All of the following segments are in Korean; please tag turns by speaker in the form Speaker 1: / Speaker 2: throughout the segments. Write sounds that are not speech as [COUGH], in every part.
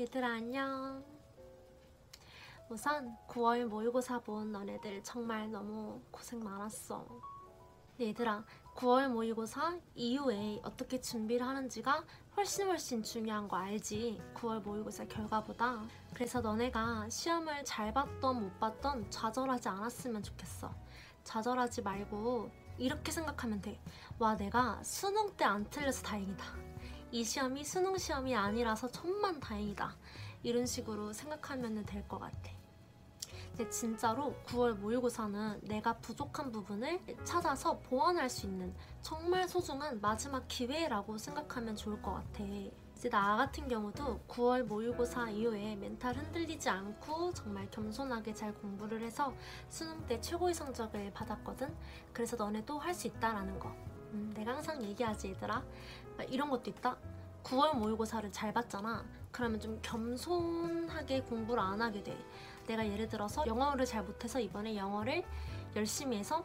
Speaker 1: 얘들아 안녕. 우선 9월 모의고사 본 너네들 정말 너무 고생 많았어. 얘들아 9월 모의고사 이후에 어떻게 준비를 하는지가 훨씬 훨씬 중요한 거 알지? 9월 모의고사 결과보다. 그래서 너네가 시험을 잘 봤던 못 봤던 좌절하지 않았으면 좋겠어. 좌절하지 말고 이렇게 생각하면 돼와 내가 수능 때 안 틀려서 다행이다 이 시험이 수능 시험이 아니라서 천만 다행이다. 이런 식으로 생각하면 될 것 같아. 근데 진짜로 9월 모의고사는 내가 부족한 부분을 찾아서 보완할 수 있는 정말 소중한 마지막 기회라고 생각하면 좋을 것 같아. 이제 나 같은 경우도 9월 모의고사 이후에 멘탈 흔들리지 않고 정말 겸손하게 잘 공부를 해서 수능 때 최고의 성적을 받았거든. 그래서 너네도 할 수 있다라는 거. 음, 내가 항상 얘기하지 얘들아 이런 것도 있다 9월 모의고사를 잘 봤잖아 그러면 좀 겸손하게 공부를 안 하게 돼 내가 예를 들어서 영어를 잘 못해서 이번에 영어를 열심히 해서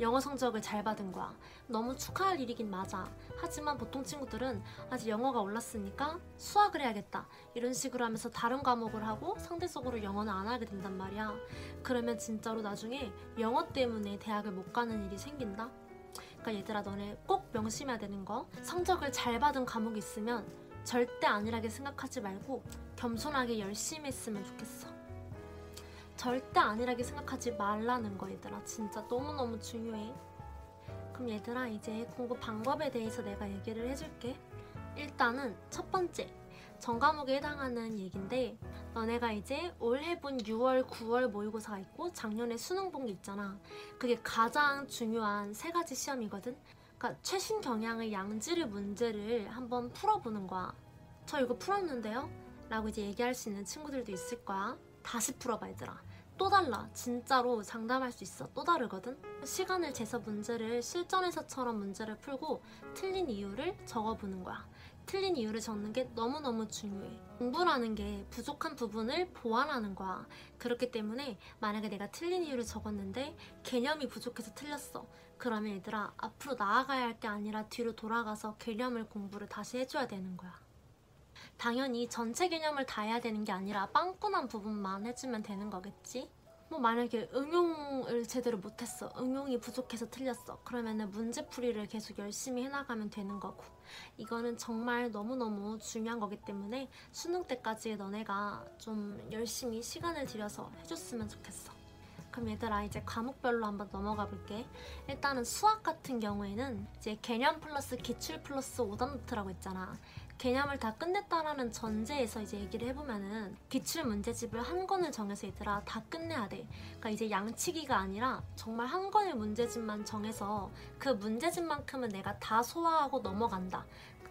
Speaker 1: 영어 성적을 잘 받은 거야. 너무 축하할 일이긴 맞아. 하지만 보통 친구들은 아직 영어가 올랐으니까 수학을 해야겠다. 이런 식으로 하면서 다른 과목을 하고 상대적으로 영어는 안 하게 된단 말이야. 그러면 진짜로 나중에 영어 때문에 대학을 못 가는 일이 생긴다? 그러니까 얘들아 너네 꼭 명심해야 되는 거. 성적을 잘 받은 과목이 있으면 절대 안일하게 생각하지 말고 겸손하게 열심히 했으면 좋겠어. 절대 안일하게 생각하지 말라는 거 얘들아. 진짜 너무너무 중요해. 그럼 얘들아 이제 공부 방법에 대해서 내가 얘기를 해줄게. 일단은 첫 번째 전 과목에 해당하는 얘긴데 너네가 이제 올해 본 6월, 9월 모의고사가 있고 작년에 수능 본 게 있잖아. 그게 가장 중요한 세 가지 시험이거든. 그러니까 최신 경향의 양질의 문제를 한번 풀어보는 거야. 저 이거 풀었는데요? 라고 이제 얘기할 수 있는 친구들도 있을 거야. 다시 풀어봐 얘들아. 또 달라. 진짜로 장담할 수 있어. 또 다르거든. 시간을 재서 문제를 실전에서처럼 문제를 풀고 틀린 이유를 적어보는 거야. 틀린 이유를 적는 게 너무너무 중요해. 공부라는 게 부족한 부분을 보완하는 거야. 그렇기 때문에 만약에 내가 틀린 이유를 적었는데 개념이 부족해서 틀렸어. 그러면 얘들아 앞으로 나아가야 할 게 아니라 뒤로 돌아가서 개념을 공부를 다시 해줘야 되는 거야. 당연히 전체 개념을 다 해야 되는 게 아니라 빵꾸난 부분만 해주면 되는 거겠지? 뭐 만약에 응용을 제대로 못했어 응용이 부족해서 틀렸어 그러면은 문제풀이를 계속 열심히 해나가면 되는 거고. 이거는 정말 너무너무 중요한 거기 때문에 수능 때까지 너네가 좀 열심히 시간을 들여서 해줬으면 좋겠어. 그럼 얘들아 이제 과목별로 한번 넘어가 볼게. 일단은 수학 같은 경우에는 이제 개념 플러스 기출 플러스 오답 노트라고 있잖아 개념을 다 끝냈다라는 전제에서 이제 얘기를 해보면은 기출 문제집을 한 권을 정해서 얘들아 다 끝내야 돼. 그러니까 이제 양치기가 아니라 정말 한 권의 문제집만 정해서 그 문제집만큼은 내가 다 소화하고 넘어간다.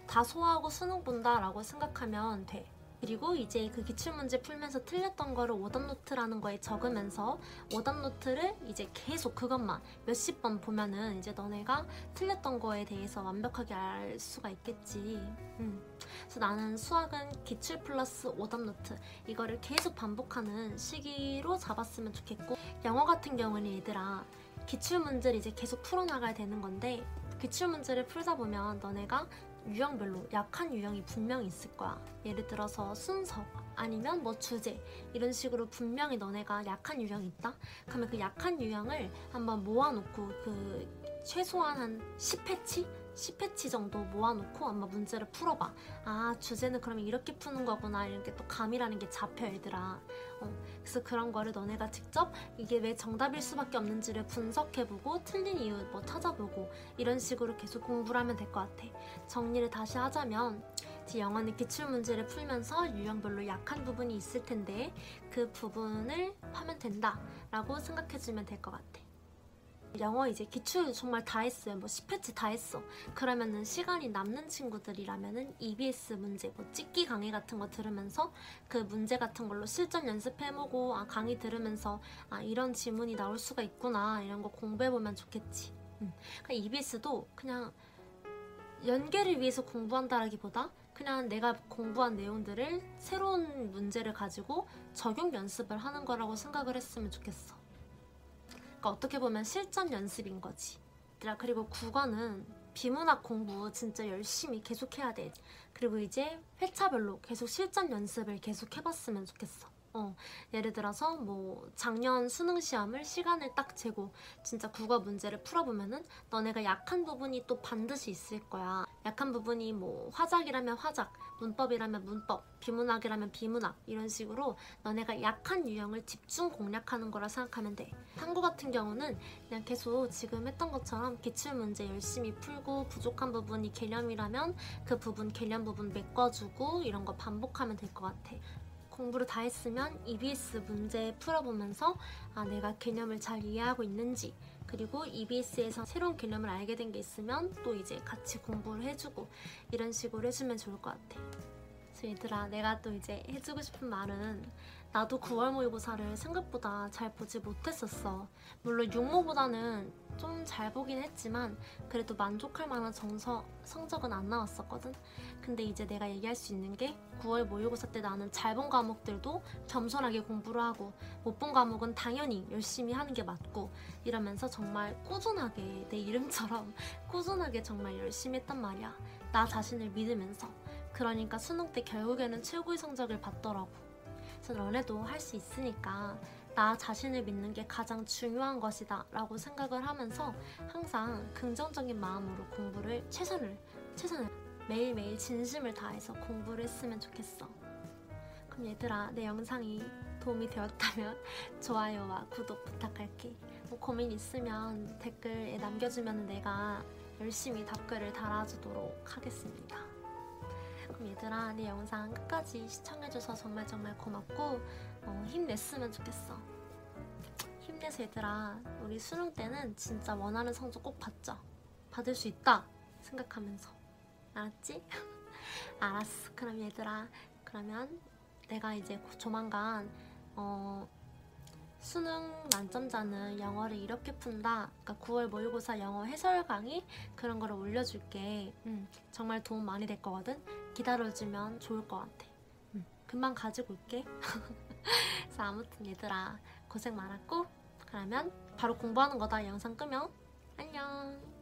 Speaker 1: 다 소화하고 수능 본다라고 생각하면 돼. 그리고 이제 그 기출문제 풀면서 틀렸던 거를 오답노트라는 거에 적으면서 오답노트를 이제 계속 그것만 몇십 번 보면은 이제 너네가 틀렸던 거에 대해서 완벽하게 알 수가 있겠지. 음. 그래서 나는 수학은 기출 플러스 오답노트 이거를 계속 반복하는 시기로 잡았으면 좋겠고 영어 같은 경우는 얘들아 기출 문제를 이제 계속 풀어나가야 되는 건데 기출 문제를 풀다 보면 너네가 유형별로 약한 유형이 분명히 있을 거야. 예를 들어서 순서 아니면 뭐 주제 이런 식으로 분명히 너네가 약한 유형이 있다? 그러면 그 약한 유형을 한번 모아놓고 그 최소한 한 10회치? 10회치 정도 모아놓고 한번 문제를 풀어봐. 아, 주제는 그러면 이렇게 푸는 거구나. 이런 게또 감이라는 게 잡혀, 얘들아. 어, 그래서 그런 거를 너네가 직접 이게 왜 정답일 수밖에 없는지를 분석해보고 틀린 이유 뭐 찾아보고 이런 식으로 계속 공부를 하면 될 것 같아. 정리를 다시 하자면 영어는 기출 문제를 풀면서 유형별로 약한 부분이 있을 텐데 그 부분을 하면 된다 라고 생각해주면 될 것 같아. 영어 이제 기출 정말 다 했어요. 뭐 10회치 다 했어. 그러면은 시간이 남는 친구들이라면은 EBS 문제, 뭐 찍기 강의 같은 거 들으면서 그 문제 같은 걸로 실전 연습해보고 아 강의 들으면서 아 이런 지문이 나올 수가 있구나 이런 거 공부해보면 좋겠지. 음. 그러니까 EBS도 그냥 연계를 위해서 공부한다라기보다 그냥 내가 공부한 내용들을 새로운 문제를 가지고 적용 연습을 하는 거라고 생각을 했으면 좋겠어. 그러니까 어떻게 보면 실전 연습인 거지. 그리고 국어는 비문학 공부 진짜 열심히 계속 해야 돼. 그리고 이제 회차별로 계속 실전 연습을 계속 해봤으면 좋겠어. 어, 예를 들어서 뭐 작년 수능 시험을 시간을 딱 재고 진짜 국어 문제를 풀어보면은 너네가 약한 부분이 또 반드시 있을 거야. 약한 부분이 뭐 화작이라면 화작, 문법이라면 문법, 비문학이라면 비문학 이런 식으로 너네가 약한 유형을 집중 공략하는 거라 생각하면 돼. 탐구 같은 경우는 그냥 계속 지금 했던 것처럼 기출 문제 열심히 풀고 부족한 부분이 개념이라면 그 부분 개념 부분 메꿔주고 이런 거 반복하면 될 것 같아. 공부를 다 했으면 EBS 문제 풀어보면서 아, 내가 개념을 잘 이해하고 있는지 그리고 EBS에서 새로운 개념을 알게 된 게 있으면 또 이제 같이 공부를 해주고 이런 식으로 해주면 좋을 것 같아. 그래서 얘들아 내가 또 이제 해주고 싶은 말은 나도 9월 모의고사를 생각보다 잘 보지 못했었어. 물론 육모보다는 좀 잘 보긴 했지만 그래도 만족할 만한 정서, 성적은 안 나왔었거든. 근데 이제 내가 얘기할 수 있는 게 9월 모의고사 때 나는 잘 본 과목들도 겸손하게 공부를 하고 못 본 과목은 당연히 열심히 하는 게 맞고 이러면서 정말 꾸준하게 내 이름처럼 [LAUGHS] 꾸준하게 정말 열심히 했단 말이야. 나 자신을 믿으면서. 그러니까 수능 때 결국에는 최고의 성적을 받더라고. 그래서 너네도 할 수 있으니까 나 자신을 믿는 게 가장 중요한 것이다 라고 생각을 하면서 항상 긍정적인 마음으로 공부를 최선을 최선을 매일매일 진심을 다해서 공부를 했으면 좋겠어. 그럼 얘들아 내 영상이 도움이 되었다면 [LAUGHS] 좋아요와 구독 부탁할게. 뭐 고민 있으면 댓글에 남겨주면 내가 열심히 답글을 달아주도록 하겠습니다 얘들아 내 영상 끝까지 시청해줘서 정말 정말 고맙고 어, 힘냈으면 좋겠어. 힘내서 얘들아 우리 수능 때는 진짜 원하는 성적 꼭 받자. 받을 수 있다 생각하면서. 알았지? [LAUGHS] 알았어. 그럼 얘들아 그러면 내가 이제 조만간 어, 수능 만점자는 영어를 이렇게 푼다. 그러니까 9월 모의고사 영어 해설 강의 그런 거를 올려줄게. 음, 정말 도움 많이 될 거거든. 기다려주면 좋을 것 같아. 음, 금방 가지고 올게. [LAUGHS] 그래서 아무튼 얘들아 고생 많았고 그러면 바로 공부하는 거다 영상 끄면 안녕.